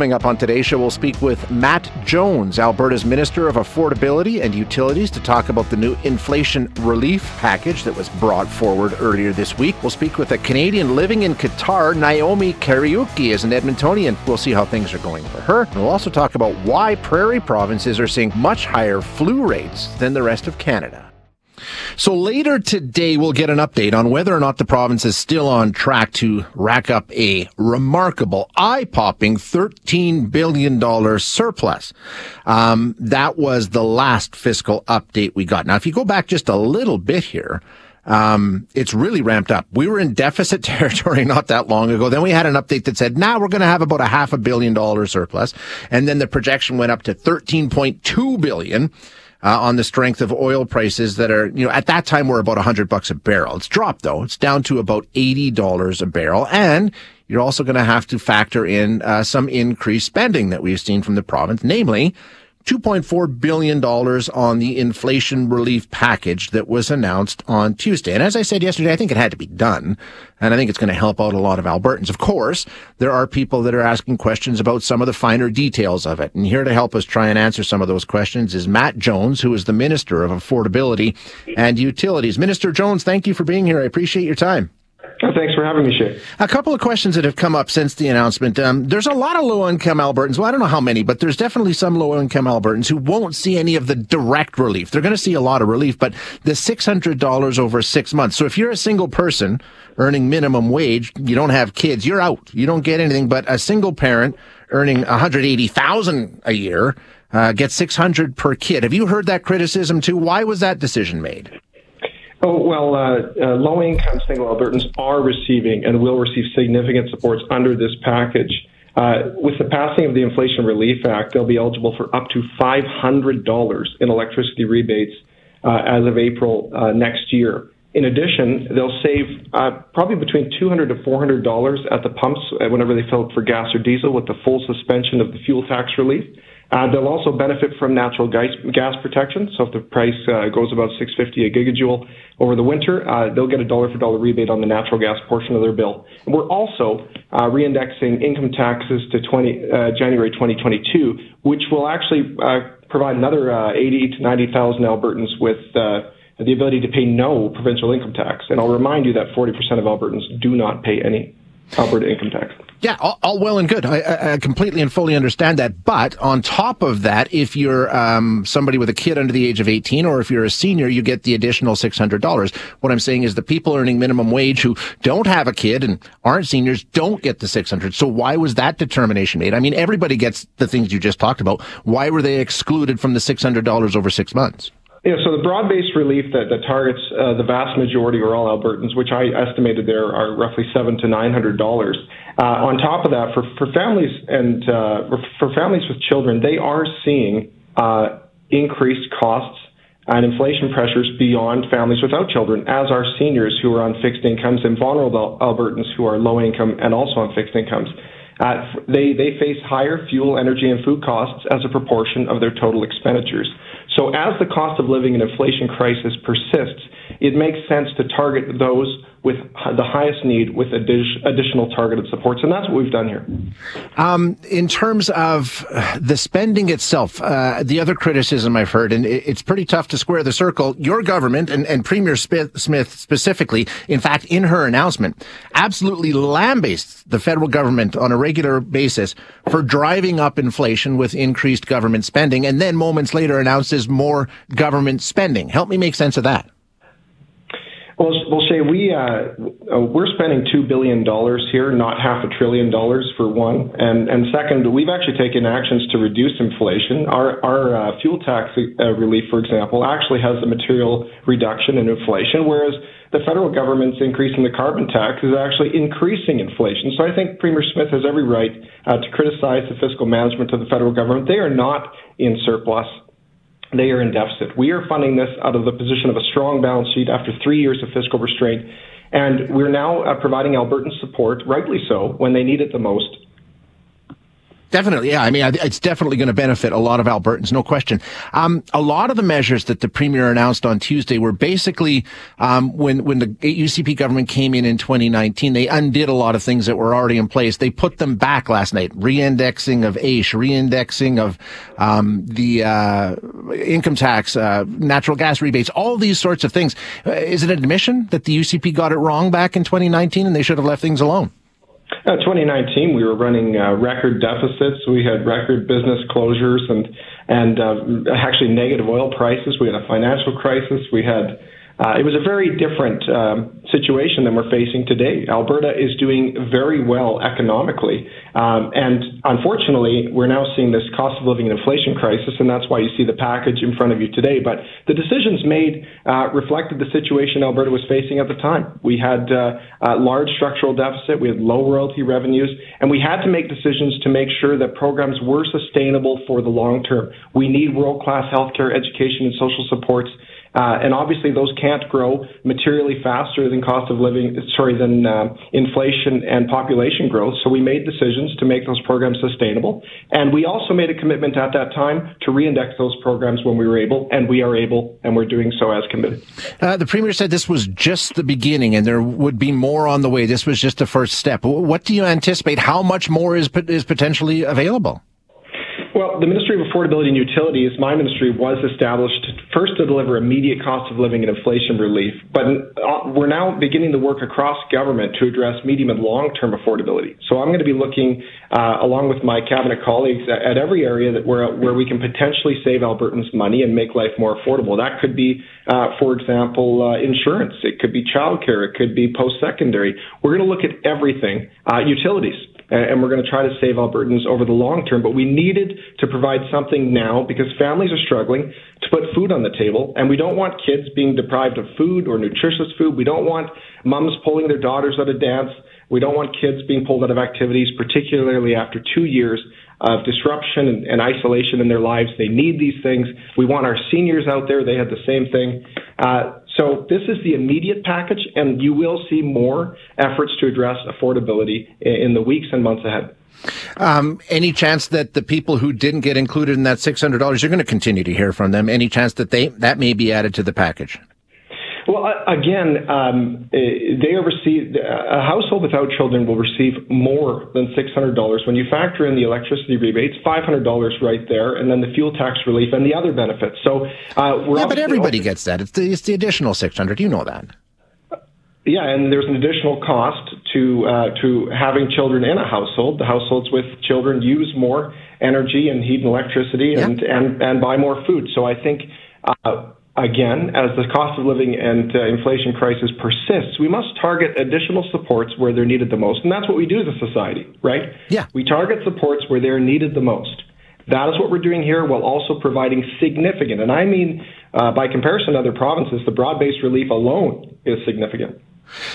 Coming up on today's show, we'll speak with Matt Jones, Alberta's Minister of Affordability and Utilities, to talk about the new inflation relief package that was brought forward earlier this week. We'll speak with a Canadian living in Qatar, Naomi Kariuki, as an Edmontonian. We'll see how things are going for her. And we'll also talk about why prairie provinces are seeing much higher flu rates than the rest of Canada. So later today, we'll get an update on whether or not the province is still on track to rack up a remarkable, eye-popping $13 billion surplus. Um, that was the last fiscal update we got. Now, if you go back just a little bit here, um, it's really ramped up. We were in deficit territory not that long ago. Then we had an update that said, now we're going to have about a half a billion dollar surplus. And then the projection went up to 13.2 billion uh, on the strength of oil prices that are, you know, at that time were about 100 bucks a barrel. It's dropped though. It's down to about $80 a barrel. And you're also going to have to factor in uh, some increased spending that we've seen from the province, namely $2.4 billion on the inflation relief package that was announced on Tuesday. And as I said yesterday, I think it had to be done. And I think it's going to help out a lot of Albertans. Of course, there are people that are asking questions about some of the finer details of it. And here to help us try and answer some of those questions is Matt Jones, who is the Minister of Affordability and Utilities. Minister Jones, thank you for being here. I appreciate your time. Oh, thanks for having me, Shay. A couple of questions that have come up since the announcement. Um, there's a lot of low income Albertans. Well, I don't know how many, but there's definitely some low income Albertans who won't see any of the direct relief. They're going to see a lot of relief, but the $600 over six months. So if you're a single person earning minimum wage, you don't have kids, you're out. You don't get anything, but a single parent earning 180,000 a year uh, gets 600 per kid. Have you heard that criticism too? Why was that decision made? Oh, well, uh, uh, low income single Albertans are receiving and will receive significant supports under this package. Uh, with the passing of the Inflation Relief Act, they'll be eligible for up to $500 in electricity rebates uh, as of April uh, next year. In addition, they'll save uh, probably between $200 to $400 at the pumps whenever they fill up for gas or diesel with the full suspension of the fuel tax relief. Uh, they'll also benefit from natural gas, gas protection. So if the price uh, goes about 650 a gigajoule over the winter, uh, they'll get a dollar for dollar rebate on the natural gas portion of their bill. And we're also uh, reindexing income taxes to 20, uh, January 2022, which will actually uh, provide another 80 to 90,000 Albertans with the ability to pay no provincial income tax. And I'll remind you that 40% of Albertans do not pay any Alberta income tax. Yeah, all, all well and good. I, I, completely and fully understand that. But on top of that, if you're um, somebody with a kid under the age of 18 or if you're a senior, you get the additional $600. What I'm saying is the people earning minimum wage who don't have a kid and aren't seniors don't get the 600. So why was that determination made? I mean, everybody gets the things you just talked about. Why were they excluded from the $600 over six months? Yeah, so the broad-based relief that, that targets uh, the vast majority or all Albertans, which I estimated there are roughly seven to nine hundred dollars. Uh, on top of that, for for families and uh, for families with children, they are seeing uh, increased costs and inflation pressures beyond families without children, as are seniors who are on fixed incomes and vulnerable Albertans who are low income and also on fixed incomes. Uh, they they face higher fuel, energy, and food costs as a proportion of their total expenditures. So as the cost of living and inflation crisis persists, it makes sense to target those with the highest need with additional targeted supports, and that's what we've done here. Um, in terms of the spending itself, uh, the other criticism I've heard, and it's pretty tough to square the circle. Your government and, and Premier Smith, specifically, in fact, in her announcement, absolutely lambastes the federal government on a regular basis for driving up inflation with increased government spending, and then moments later announces more government spending. Help me make sense of that. Well, well, Shay, we uh, uh, we're spending two billion dollars here, not half a trillion dollars for one, and and second, we've actually taken actions to reduce inflation. Our our uh, fuel tax uh, relief, for example, actually has a material reduction in inflation, whereas the federal government's increasing the carbon tax is actually increasing inflation. So I think Premier Smith has every right uh, to criticize the fiscal management of the federal government. They are not in surplus they are in deficit. We are funding this out of the position of a strong balance sheet after three years of fiscal restraint, and we're now uh, providing Albertan support, rightly so, when they need it the most. Definitely, yeah. I mean, it's definitely going to benefit a lot of Albertans, no question. Um, a lot of the measures that the premier announced on Tuesday were basically um, when when the UCP government came in in 2019, they undid a lot of things that were already in place. They put them back last night: reindexing of AISH, reindexing of um, the uh, income tax, uh, natural gas rebates, all these sorts of things. Uh, is it an admission that the UCP got it wrong back in 2019 and they should have left things alone? Uh, 2019, we were running uh, record deficits. We had record business closures and and uh, actually negative oil prices. We had a financial crisis. We had uh, it was a very different um, situation than we're facing today. Alberta is doing very well economically, um, and unfortunately, we're now seeing this cost of living and inflation crisis, and that's why you see the package in front of you today. But the decisions made uh, reflected the situation Alberta was facing at the time. We had uh, a large structural deficit, we had low royalty revenues, and we had to make decisions to make sure that programs were sustainable for the long term. We need world class healthcare, education, and social supports uh, and obviously, those can't grow materially faster than cost of living, sorry, than uh, inflation and population growth. So we made decisions to make those programs sustainable. And we also made a commitment at that time to reindex those programs when we were able, and we are able, and we're doing so as committed. Uh, the Premier said this was just the beginning and there would be more on the way. This was just the first step. What do you anticipate? How much more is, is potentially available? The Ministry of Affordability and Utilities, my ministry, was established first to deliver immediate cost of living and inflation relief, but uh, we're now beginning to work across government to address medium and long term affordability. So I'm going to be looking, uh, along with my cabinet colleagues, at, at every area that where, where we can potentially save Albertans money and make life more affordable. That could be, uh, for example, uh, insurance, it could be childcare, it could be post secondary. We're going to look at everything, uh, utilities and we're going to try to save Albertans over the long term. But we needed to provide something now because families are struggling to put food on the table, and we don't want kids being deprived of food or nutritious food. We don't want mums pulling their daughters out of dance. We don't want kids being pulled out of activities, particularly after two years of disruption and, and, isolation in their lives. They need these things. We want our seniors out there. They had the same thing. Uh, so this is the immediate package, and you will see more efforts to address affordability in the weeks and months ahead. Um, any chance that the people who didn't get included in that six hundred dollars, you're going to continue to hear from them? Any chance that they that may be added to the package? Well, again, um, eh, they have received a household without children will receive more than six hundred dollars when you factor in the electricity rebates, five hundred dollars right there, and then the fuel tax relief and the other benefits. So, uh, yeah, but everybody open. gets that. It's the, it's the additional six hundred. You know that. Yeah, and there's an additional cost to uh, to having children in a household. The households with children use more energy and heat and electricity and yeah. and, and buy more food. So I think. Uh, again, as the cost of living and uh, inflation crisis persists, we must target additional supports where they're needed the most. And that's what we do as a society, right? Yeah. We target supports where they're needed the most. That is what we're doing here while also providing significant, and I mean uh, by comparison to other provinces, the broad based relief alone is significant.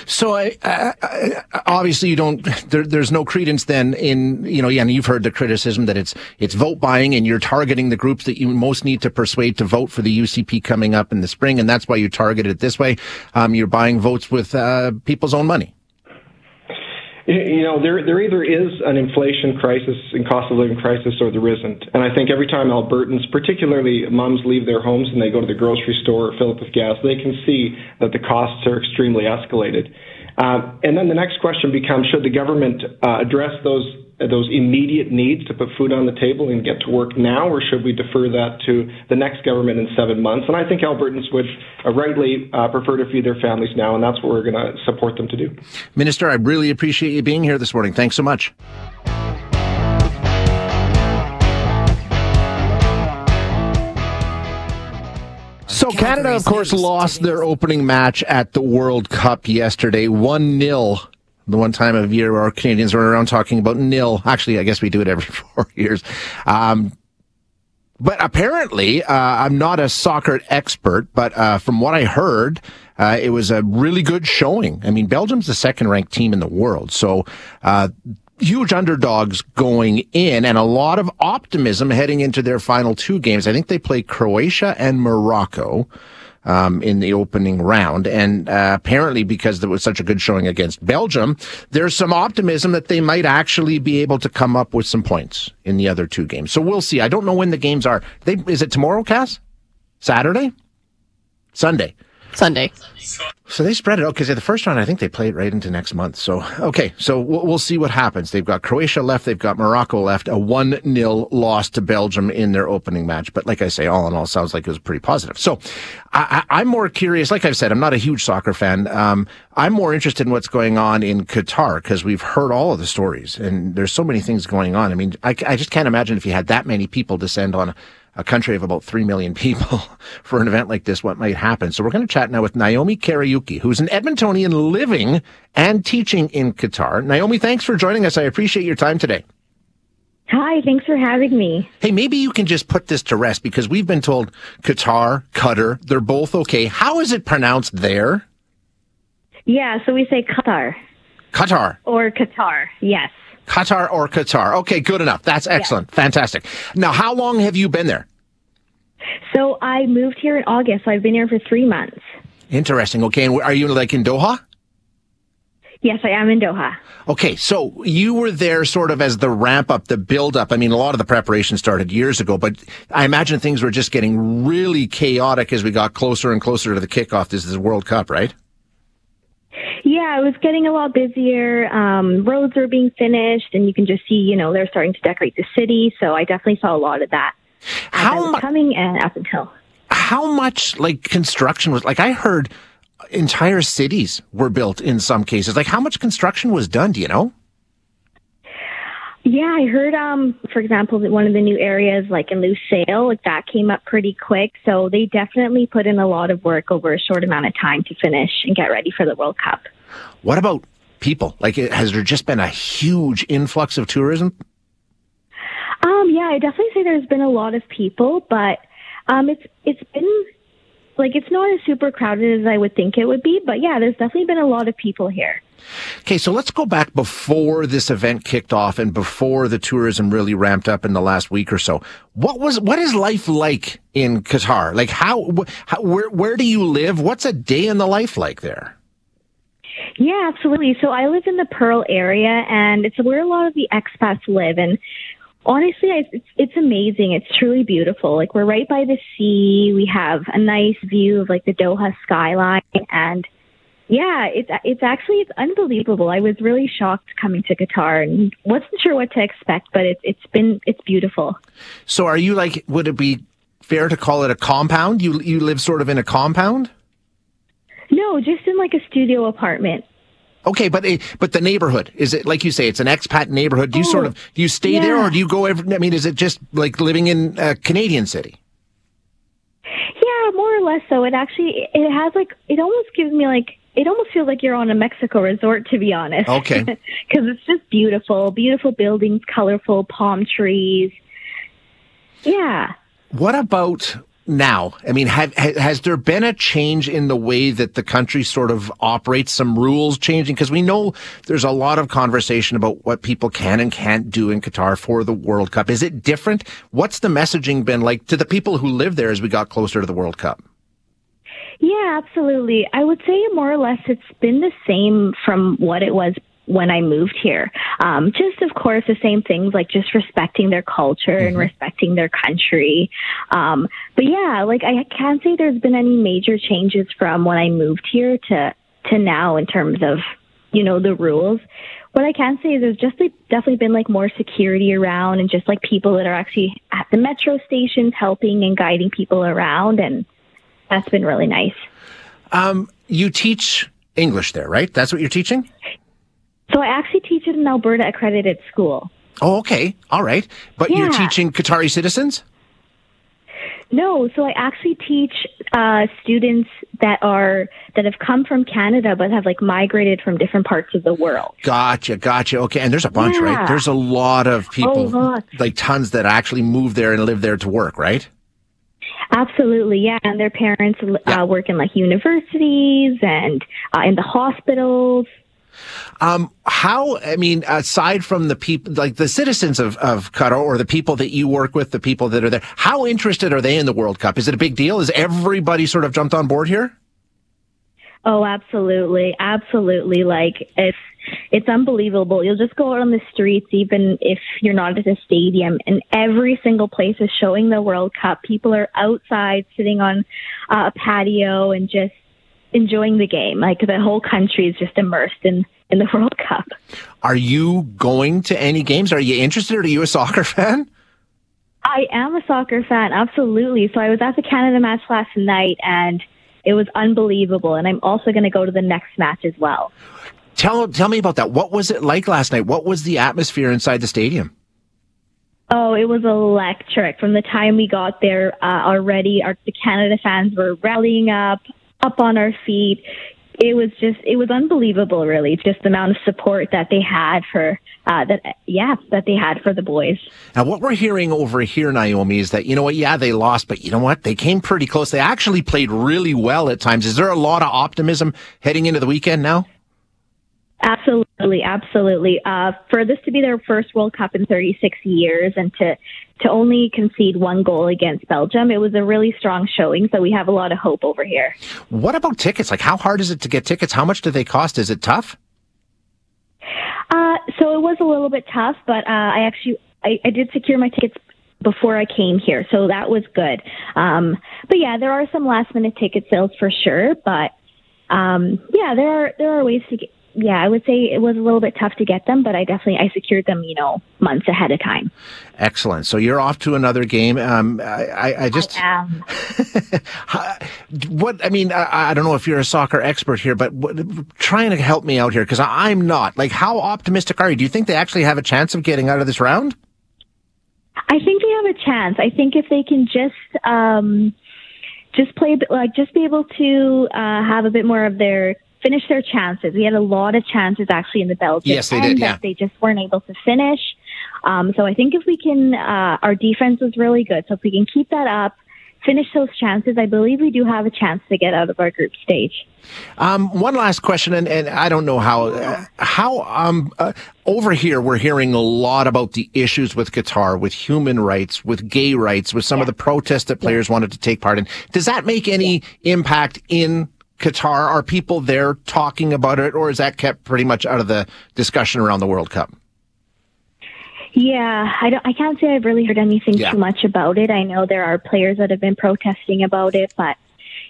So I, I, I, obviously you don't. There, there's no credence then in you know. Yeah, and you've heard the criticism that it's it's vote buying and you're targeting the groups that you most need to persuade to vote for the UCP coming up in the spring, and that's why you target it this way. Um, you're buying votes with uh, people's own money. You know, there there either is an inflation crisis and cost of living crisis, or there isn't. And I think every time Albertans, particularly moms, leave their homes and they go to the grocery store or fill up with gas, they can see that the costs are extremely escalated. Uh, and then the next question becomes: Should the government uh, address those those immediate needs to put food on the table and get to work now, or should we defer that to the next government in seven months? And I think Albertans would uh, rightly uh, prefer to feed their families now, and that's what we're going to support them to do. Minister, I really appreciate you being here this morning. Thanks so much. So Canada, of course, lost their opening match at the World Cup yesterday, one 0 the one time of year our Canadians run around talking about nil. Actually, I guess we do it every four years. Um, but apparently, uh, I'm not a soccer expert, but uh, from what I heard, uh, it was a really good showing. I mean, Belgium's the second ranked team in the world. So, uh, huge underdogs going in and a lot of optimism heading into their final two games. I think they play Croatia and Morocco. Um, in the opening round. And uh, apparently, because there was such a good showing against Belgium, there's some optimism that they might actually be able to come up with some points in the other two games. So we'll see. I don't know when the games are. They, is it tomorrow, Cass? Saturday? Sunday? Sunday. So they spread it out because the first round, I think they play it right into next month. So, okay. So we'll, we'll see what happens. They've got Croatia left. They've got Morocco left. A 1 0 loss to Belgium in their opening match. But like I say, all in all, sounds like it was pretty positive. So I, am more curious. Like I've said, I'm not a huge soccer fan. Um, I'm more interested in what's going on in Qatar because we've heard all of the stories and there's so many things going on. I mean, I, I just can't imagine if you had that many people descend on a country of about 3 million people for an event like this, what might happen. So we're going to chat now with Naomi Kariuki, who's an Edmontonian living and teaching in Qatar. Naomi, thanks for joining us. I appreciate your time today. Hi, thanks for having me. Hey, maybe you can just put this to rest because we've been told Qatar, Qatar, they're both okay. How is it pronounced there? Yeah, so we say Qatar. Qatar. Or Qatar, yes. Qatar or Qatar. Okay, good enough. That's excellent. Yeah. Fantastic. Now, how long have you been there? So I moved here in August. So I've been here for three months. Interesting. Okay, and are you like in Doha? Yes, I am in Doha. Okay, so you were there sort of as the ramp up, the build up. I mean, a lot of the preparation started years ago, but I imagine things were just getting really chaotic as we got closer and closer to the kickoff. This is the World Cup, right? Yeah, it was getting a lot busier. Um, roads were being finished, and you can just see, you know, they're starting to decorate the city. So I definitely saw a lot of that. How mu- coming and up until how much like construction was like? I heard entire cities were built in some cases. Like how much construction was done? Do you know? Yeah, I heard, um, for example, that one of the new areas, like in Lusail, like that came up pretty quick. So they definitely put in a lot of work over a short amount of time to finish and get ready for the World Cup. What about people? Like, has there just been a huge influx of tourism? Um, yeah, I definitely say there's been a lot of people, but um, it's it's been like it's not as super crowded as I would think it would be. But yeah, there's definitely been a lot of people here. Okay, so let's go back before this event kicked off and before the tourism really ramped up in the last week or so. What was what is life like in Qatar? Like how, how where where do you live? What's a day in the life like there? Yeah, absolutely. So I live in the Pearl area, and it's where a lot of the expats live. And honestly, it's, it's amazing. It's truly beautiful. Like we're right by the sea. We have a nice view of like the Doha skyline, and yeah, it's it's actually it's unbelievable. I was really shocked coming to Qatar and wasn't sure what to expect, but it's it's been it's beautiful. So, are you like? Would it be fair to call it a compound? You you live sort of in a compound? No, just in like a studio apartment. Okay, but eh, but the neighborhood is it like you say? It's an expat neighborhood. Do you oh, sort of do you stay yeah. there, or do you go every? I mean, is it just like living in a Canadian city? Yeah, more or less. So it actually it has like it almost gives me like it almost feels like you're on a Mexico resort, to be honest. Okay. Because it's just beautiful, beautiful buildings, colorful palm trees. Yeah. What about now? I mean, have, has there been a change in the way that the country sort of operates? Some rules changing because we know there's a lot of conversation about what people can and can't do in Qatar for the World Cup. Is it different? What's the messaging been like to the people who live there as we got closer to the World Cup? Yeah, absolutely. I would say more or less it's been the same from what it was when I moved here. Um, just, of course, the same things like just respecting their culture mm-hmm. and respecting their country. Um, but yeah, like I can't say there's been any major changes from when I moved here to to now in terms of you know the rules. What I can say is there's just like, definitely been like more security around and just like people that are actually at the metro stations helping and guiding people around and that's been really nice. Um, you teach English there, right? That's what you're teaching? So I actually teach at an Alberta accredited school. Oh, okay. All right. But yeah. you're teaching Qatari citizens? No, so I actually teach uh, students that are that have come from Canada but have like migrated from different parts of the world. Gotcha, gotcha. Okay, and there's a bunch, yeah. right? There's a lot of people, oh, like tons that actually move there and live there to work, right? Absolutely, yeah. And their parents uh, work in like universities and uh, in the hospitals. Um, how, I mean, aside from the people, like the citizens of, of Qatar or the people that you work with, the people that are there, how interested are they in the World Cup? Is it a big deal? Is everybody sort of jumped on board here? Oh, absolutely. Absolutely. Like, it's, it's unbelievable. You'll just go out on the streets, even if you're not at a stadium, and every single place is showing the World Cup. People are outside sitting on uh, a patio and just enjoying the game. Like the whole country is just immersed in in the World Cup. Are you going to any games? Are you interested? Or are you a soccer fan? I am a soccer fan, absolutely. So I was at the Canada match last night, and it was unbelievable. And I'm also going to go to the next match as well. Tell tell me about that. What was it like last night? What was the atmosphere inside the stadium? Oh, it was electric. From the time we got there, uh, already our the Canada fans were rallying up, up on our feet. It was just, it was unbelievable, really, just the amount of support that they had for uh, that, yeah, that they had for the boys. Now, what we're hearing over here, Naomi, is that you know what? Yeah, they lost, but you know what? They came pretty close. They actually played really well at times. Is there a lot of optimism heading into the weekend now? Absolutely, absolutely. Uh, for this to be their first World Cup in 36 years and to to only concede one goal against Belgium, it was a really strong showing. So we have a lot of hope over here. What about tickets? Like, how hard is it to get tickets? How much do they cost? Is it tough? Uh, so it was a little bit tough, but uh, I actually I, I did secure my tickets before I came here, so that was good. Um, but yeah, there are some last minute ticket sales for sure, but um, yeah, there are there are ways to get, yeah, I would say it was a little bit tough to get them, but I definitely I secured them, you know, months ahead of time. Excellent. So you're off to another game. Um, I, I, just I what I mean, I, I, don't know if you're a soccer expert here, but what, trying to help me out here because I'm not. Like, how optimistic are you? Do you think they actually have a chance of getting out of this round? I think they have a chance. I think if they can just. Um, just play like just be able to uh, have a bit more of their finish their chances. We had a lot of chances actually in the Belgium yes, they did, yeah. they just weren't able to finish. Um, so I think if we can, uh, our defense was really good. So if we can keep that up, finish those chances, I believe we do have a chance to get out of our group stage. Um, one last question, and, and, I don't know how uh, how um, uh, over here we're hearing a lot about the issues with Qatar, with human rights, with gay rights, with some yeah. of the protests that players yeah. wanted to take part in. Does that make any impact in Qatar? Are people there talking about it, or is that kept pretty much out of the discussion around the World Cup? Yeah, I don't. I can't say I've really heard anything yeah. too much about it. I know there are players that have been protesting about it, but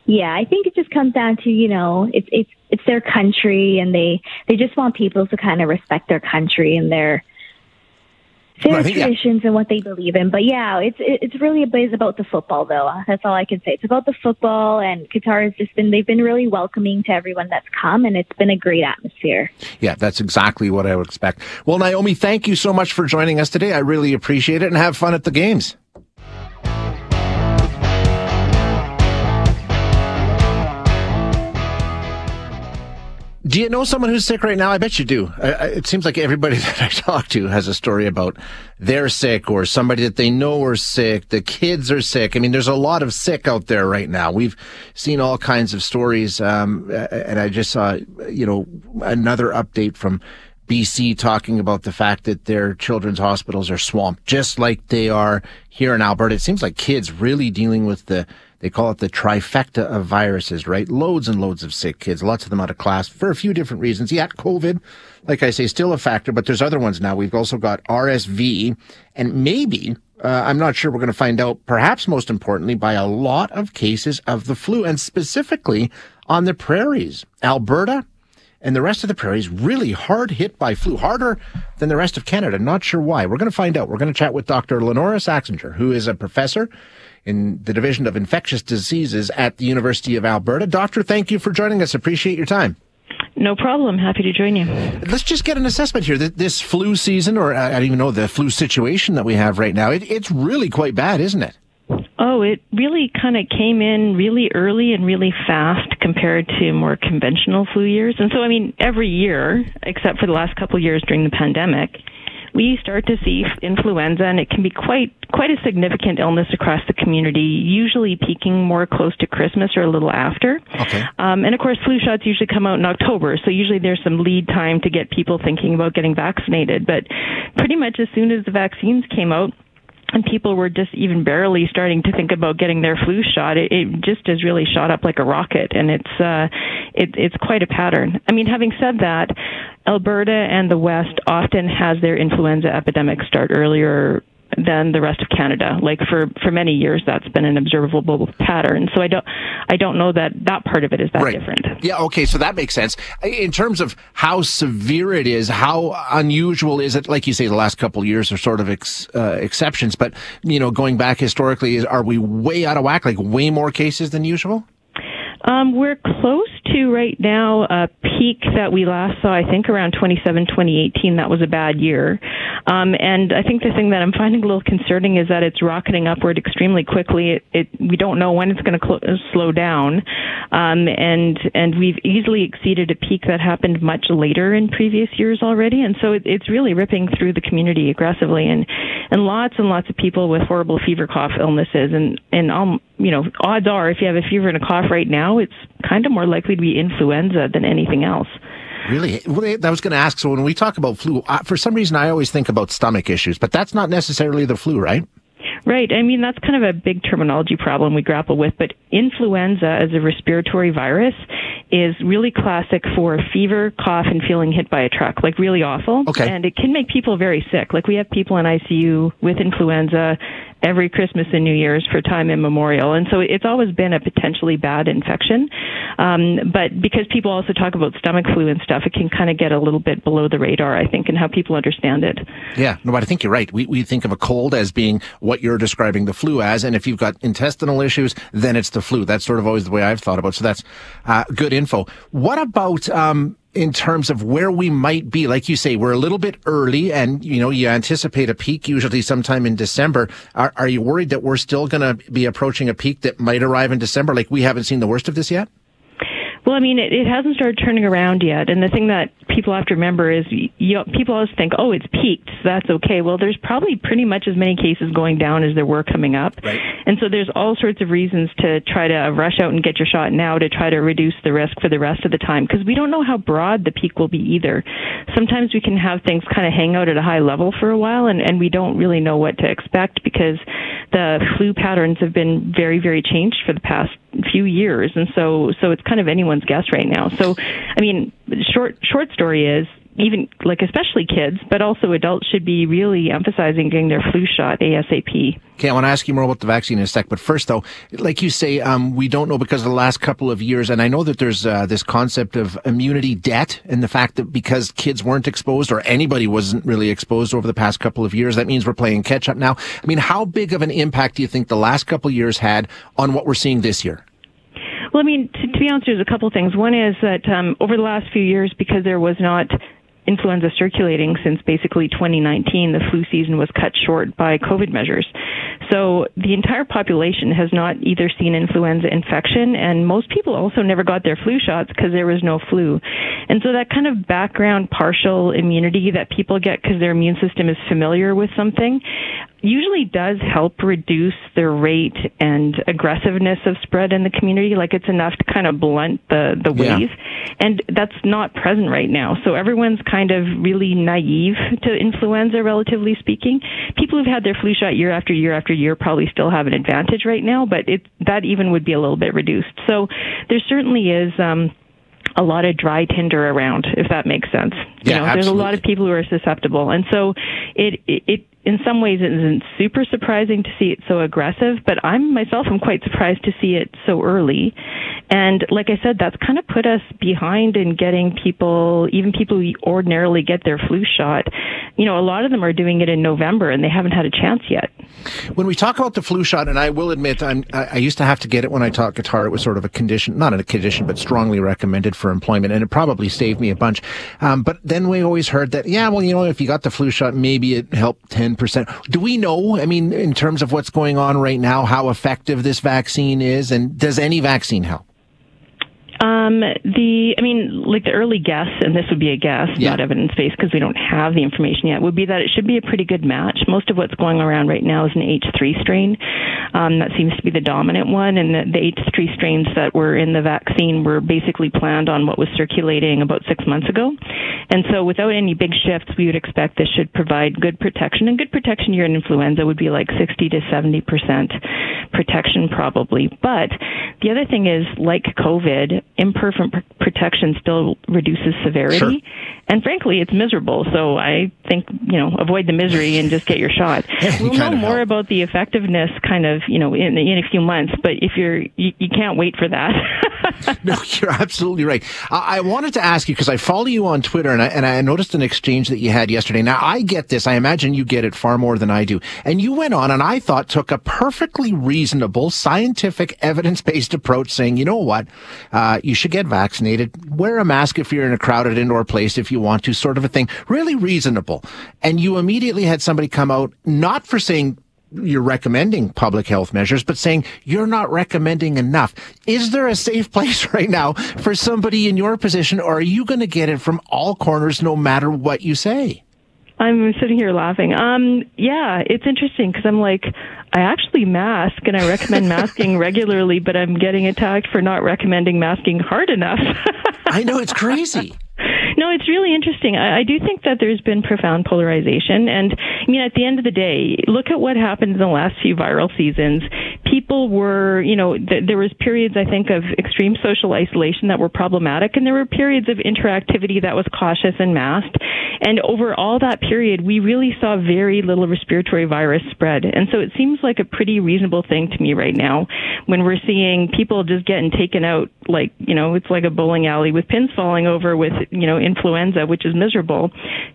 yeah, I think it just comes down to you know it's it's it's their country, and they they just want people to kind of respect their country and their their traditions yeah. and what they believe in. But yeah, it's it's really it's about the football though. That's all I can say. It's about the football, and Qatar has just been they've been really welcoming to everyone that's come, and it's been a great atmosphere. Yeah, that's exactly what I would expect. Well, Naomi, thank you so much for joining us today. I really appreciate it, and have fun at the games. Do you know someone who's sick right now? I bet you do. it seems like everybody that I talk to has a story about they're sick or somebody that they know are sick. The kids are sick. I mean, there's a lot of sick out there right now. We've seen all kinds of stories. Um, and I just saw, you know, another update from BC talking about the fact that their children's hospitals are swamped, just like they are here in Alberta. It seems like kids really dealing with the they call it the trifecta of viruses, right? Loads and loads of sick kids, lots of them out of class for a few different reasons. Yeah, COVID, like I say, still a factor, but there's other ones now. We've also got RSV and maybe, uh, I'm not sure we're going to find out, perhaps most importantly, by a lot of cases of the flu and specifically on the prairies. Alberta and the rest of the prairies really hard hit by flu, harder than the rest of Canada. Not sure why. We're going to find out. We're going to chat with Dr. Lynora Saxinger, who is a professor in the Division of Infectious Diseases at the University of Alberta. Doctor, thank you for joining us. Appreciate your time. No problem. Happy to join you. Let's just get an assessment here. That this flu season, or uh, I don't even know the flu situation that we have right now, it, it's really quite bad, isn't it? Oh, it really kind of came in really early and really fast compared to more conventional flu years. And so, I mean, every year, except for the last couple of years during the pandemic, we start to see influenza, and it can be quite quite a significant illness across the community. Usually peaking more close to Christmas or a little after. Okay. Um, and of course, flu shots usually come out in October, so usually there's some lead time to get people thinking about getting vaccinated. But pretty much as soon as the vaccines came out and people were just even barely starting to think about getting their flu shot, it, it just has really shot up like a rocket, and it's uh, it, it's quite a pattern. I mean, having said that, Alberta and the West often has their influenza epidemic start earlier than the rest of Canada. Like for for many years, that's been an observable pattern. So I don't I don't know that that part of it is that right. different. Yeah. Okay. So that makes sense. In terms of how severe it is, how unusual is it? Like you say, the last couple of years are sort of ex, uh, exceptions, but you know, going back historically, is, are we way out of whack? Like way more cases than usual? Um, we're close to right now a peak that we last saw, I think, around 27, 2018. That was a bad year. Um, and I think the thing that I'm finding a little concerning is that it's rocketing upward extremely quickly. It, it we don't know when it's going to cl- slow down, um, and and we've easily exceeded a peak that happened much later in previous years already. And so it, it's really ripping through the community aggressively, and and lots and lots of people with horrible fever cough illnesses, and and um, you know, odds are if you have a fever and a cough right now, it's kind of more likely to be influenza than anything else. Really? Well, I was going to ask. So when we talk about flu, for some reason I always think about stomach issues, but that's not necessarily the flu, right? Right. I mean, that's kind of a big terminology problem we grapple with, but influenza as a respiratory virus is really classic for fever, cough, and feeling hit by a truck, like really awful. Okay. And it can make people very sick. Like we have people in ICU with influenza every Christmas and New Year's for time immemorial. And so it's always been a potentially bad infection. Um, but because people also talk about stomach flu and stuff, it can kind of get a little bit below the radar, I think, and how people understand it. Yeah, no, but I think you're right. We, we think of a cold as being what you're describing the flu as. And if you've got intestinal issues, then it's the flu. That's sort of always the way I've thought about it. So that's uh, good info. What about, um, in terms of where we might be. Like you say, we're a little bit early and, you know, you anticipate a peak usually sometime in December. Are, are you worried that we're still going to be approaching a peak that might arrive in December? Like we haven't seen the worst of this yet? Well, I mean, it, it hasn't started turning around yet. And the thing that people have to remember is you know, people always think, oh, it's peaked, so that's okay. Well, there's probably pretty much as many cases going down as there were coming up. Right. And so there's all sorts of reasons to try to rush out and get your shot now to try to reduce the risk for the rest of the time because we don't know how broad the peak will be either. Sometimes we can have things kind of hang out at a high level for a while and, and we don't really know what to expect because the flu patterns have been very, very changed for the past few years, and so so it's kind of anyone's guess right now. So, I mean, short short story is even like especially kids, but also adults should be really emphasizing getting their flu shot ASAP. Okay, I want to ask you more about the vaccine in a sec, but first though, like you say, um, we don't know because of the last couple of years, and I know that there's uh, this concept of immunity debt and the fact that because kids weren't exposed or anybody wasn't really exposed over the past couple of years, that means we're playing catch up now. I mean, how big of an impact do you think the last couple of years had on what we're seeing this year? Well, I mean, to, to be honest, there's a couple things. One is that um, over the last few years, because there was not influenza circulating since basically 2019. The flu season was cut short by COVID measures. So the entire population has not either seen influenza infection, and most people also never got their flu shots because there was no flu. And so that kind of background partial immunity that people get because their immune system is familiar with something usually does help reduce the rate and aggressiveness of spread in the community. Like it's enough to kind of blunt the, the wave. Yeah. And that's not present right now. So everyone's kind of really naive to influenza, relatively speaking. People who've had their flu shot year after year after year probably still have an advantage right now, but it, that even would be a little bit reduced. So there certainly is, um, a lot of dry tinder around, if that makes sense. Yeah, you know, absolutely. there's a lot of people who are susceptible, and so it it in some ways it isn't super surprising to see it so aggressive, but I'm myself am quite surprised to see it so early. And like I said, that's kind of put us behind in getting people, even people who ordinarily get their flu shot. You know, a lot of them are doing it in November and they haven't had a chance yet. When we talk about the flu shot, and I will admit, I'm, I used to have to get it when I taught guitar. It was sort of a condition, not a condition, but strongly recommended for employment, and it probably saved me a bunch. Um, but then we always heard that, yeah, well, you know, if you got the flu shot, maybe it helped 10 percent. Do we know, I mean, in terms of what's going on right now, how effective this vaccine is? And does any vaccine help? Um, the, I mean, like the early guess, and this would be a guess, yeah. not evidence based because we don't have the information yet, would be that it should be a pretty good match. Most of what's going around right now is an H3 strain. Um, that seems to be the dominant one, and the, the H3 strains that were in the vaccine were basically planned on what was circulating about six months ago. And so, without any big shifts, we would expect this should provide good protection. And good protection here in influenza would be like 60 to 70 percent protection, probably. But the other thing is, like COVID, imperfect protection still reduces severity. Sure. And frankly, it's miserable. So I think, you know, avoid the misery and just get your shot. we'll know more help. about the effectiveness kind of, you know, in, in a few months. But if you're, you, you can't wait for that. no, you're absolutely right. I, I wanted to ask you because I follow you on Twitter and I, and I noticed an exchange that you had yesterday. Now, I get this. I imagine you get it far more than I do. And you went on and I thought took a perfectly reasonable, scientific, evidence based approach saying, you know what? Uh, Uh, you should get vaccinated. Wear a mask if you're in a crowded indoor place if you want to, sort of a thing. Really reasonable. And you immediately had somebody come out, not for saying you're recommending public health measures, but saying you're not recommending enough. Is there a safe place right now for somebody in your position, or are you going to get it from all corners no matter what you say? I'm sitting here laughing. Um, yeah, it's interesting because I'm like, I actually mask and I recommend masking regularly, but I'm getting attacked for not recommending masking hard enough. I know it's crazy. No, it's really interesting. I, I do think that there's been profound polarization. And I mean, at the end of the day, look at what happened in the last few viral seasons. People were, you know, th- there was periods, I think, of extreme social isolation that were problematic, and there were periods of interactivity that was cautious and masked. And over all that period, we really saw very little respiratory virus spread. And so it seems like a pretty reasonable thing to me right now when we're seeing people just getting taken out like, you know, it's like a bowling alley with pins falling over with, you know, influenza, which is miserable,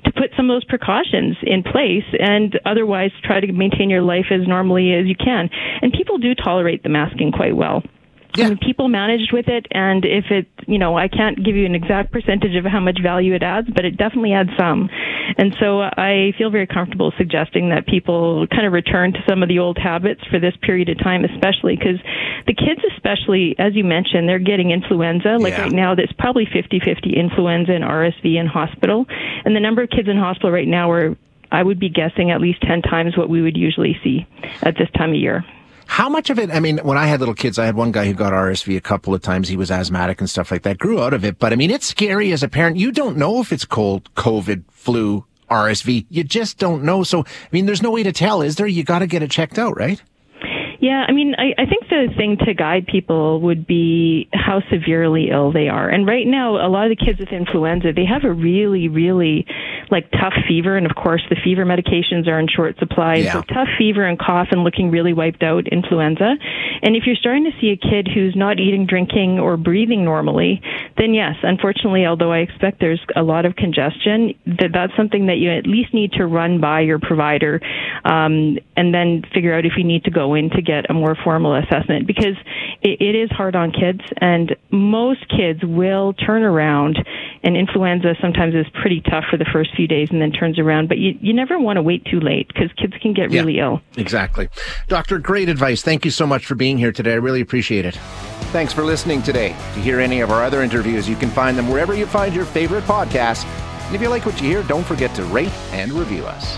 to put some of those precautions in place and otherwise try to maintain your life as normally as you can. And people do tolerate the masking quite well. Yeah. I mean, people managed with it, and if it, you know, I can't give you an exact percentage of how much value it adds, but it definitely adds some. And so I feel very comfortable suggesting that people kind of return to some of the old habits for this period of time, especially because the kids, especially, as you mentioned, they're getting influenza. Like yeah. right now, there's probably 50 50 influenza and RSV in hospital. And the number of kids in hospital right now are I would be guessing at least 10 times what we would usually see at this time of year. How much of it? I mean, when I had little kids, I had one guy who got RSV a couple of times. He was asthmatic and stuff like that. Grew out of it, but I mean, it's scary as a parent. You don't know if it's cold, COVID, flu, RSV. You just don't know. So, I mean, there's no way to tell, is there? You got to get it checked out, right? Yeah, I mean, I, I think the thing to guide people would be how severely ill they are. And right now, a lot of the kids with influenza, they have a really, really like tough fever, and of course, the fever medications are in short supply. Yeah. So tough fever and cough and looking really wiped out, influenza. And if you're starting to see a kid who's not eating, drinking, or breathing normally, then yes, unfortunately, although I expect there's a lot of congestion, that that's something that you at least need to run by your provider, um, and then figure out if you need to go in to get get a more formal assessment because it, it is hard on kids, and most kids will turn around. And influenza sometimes is pretty tough for the first few days and then turns around. But you, you never want to wait too late because kids can get really yeah, ill. Exactly. Doctor, great advice. Thank you so much for being here today. I really appreciate it. Thanks for listening today. To hear any of our other interviews, you can find them wherever you find your favorite podcasts. And if you like what you hear, don't forget to rate and review us.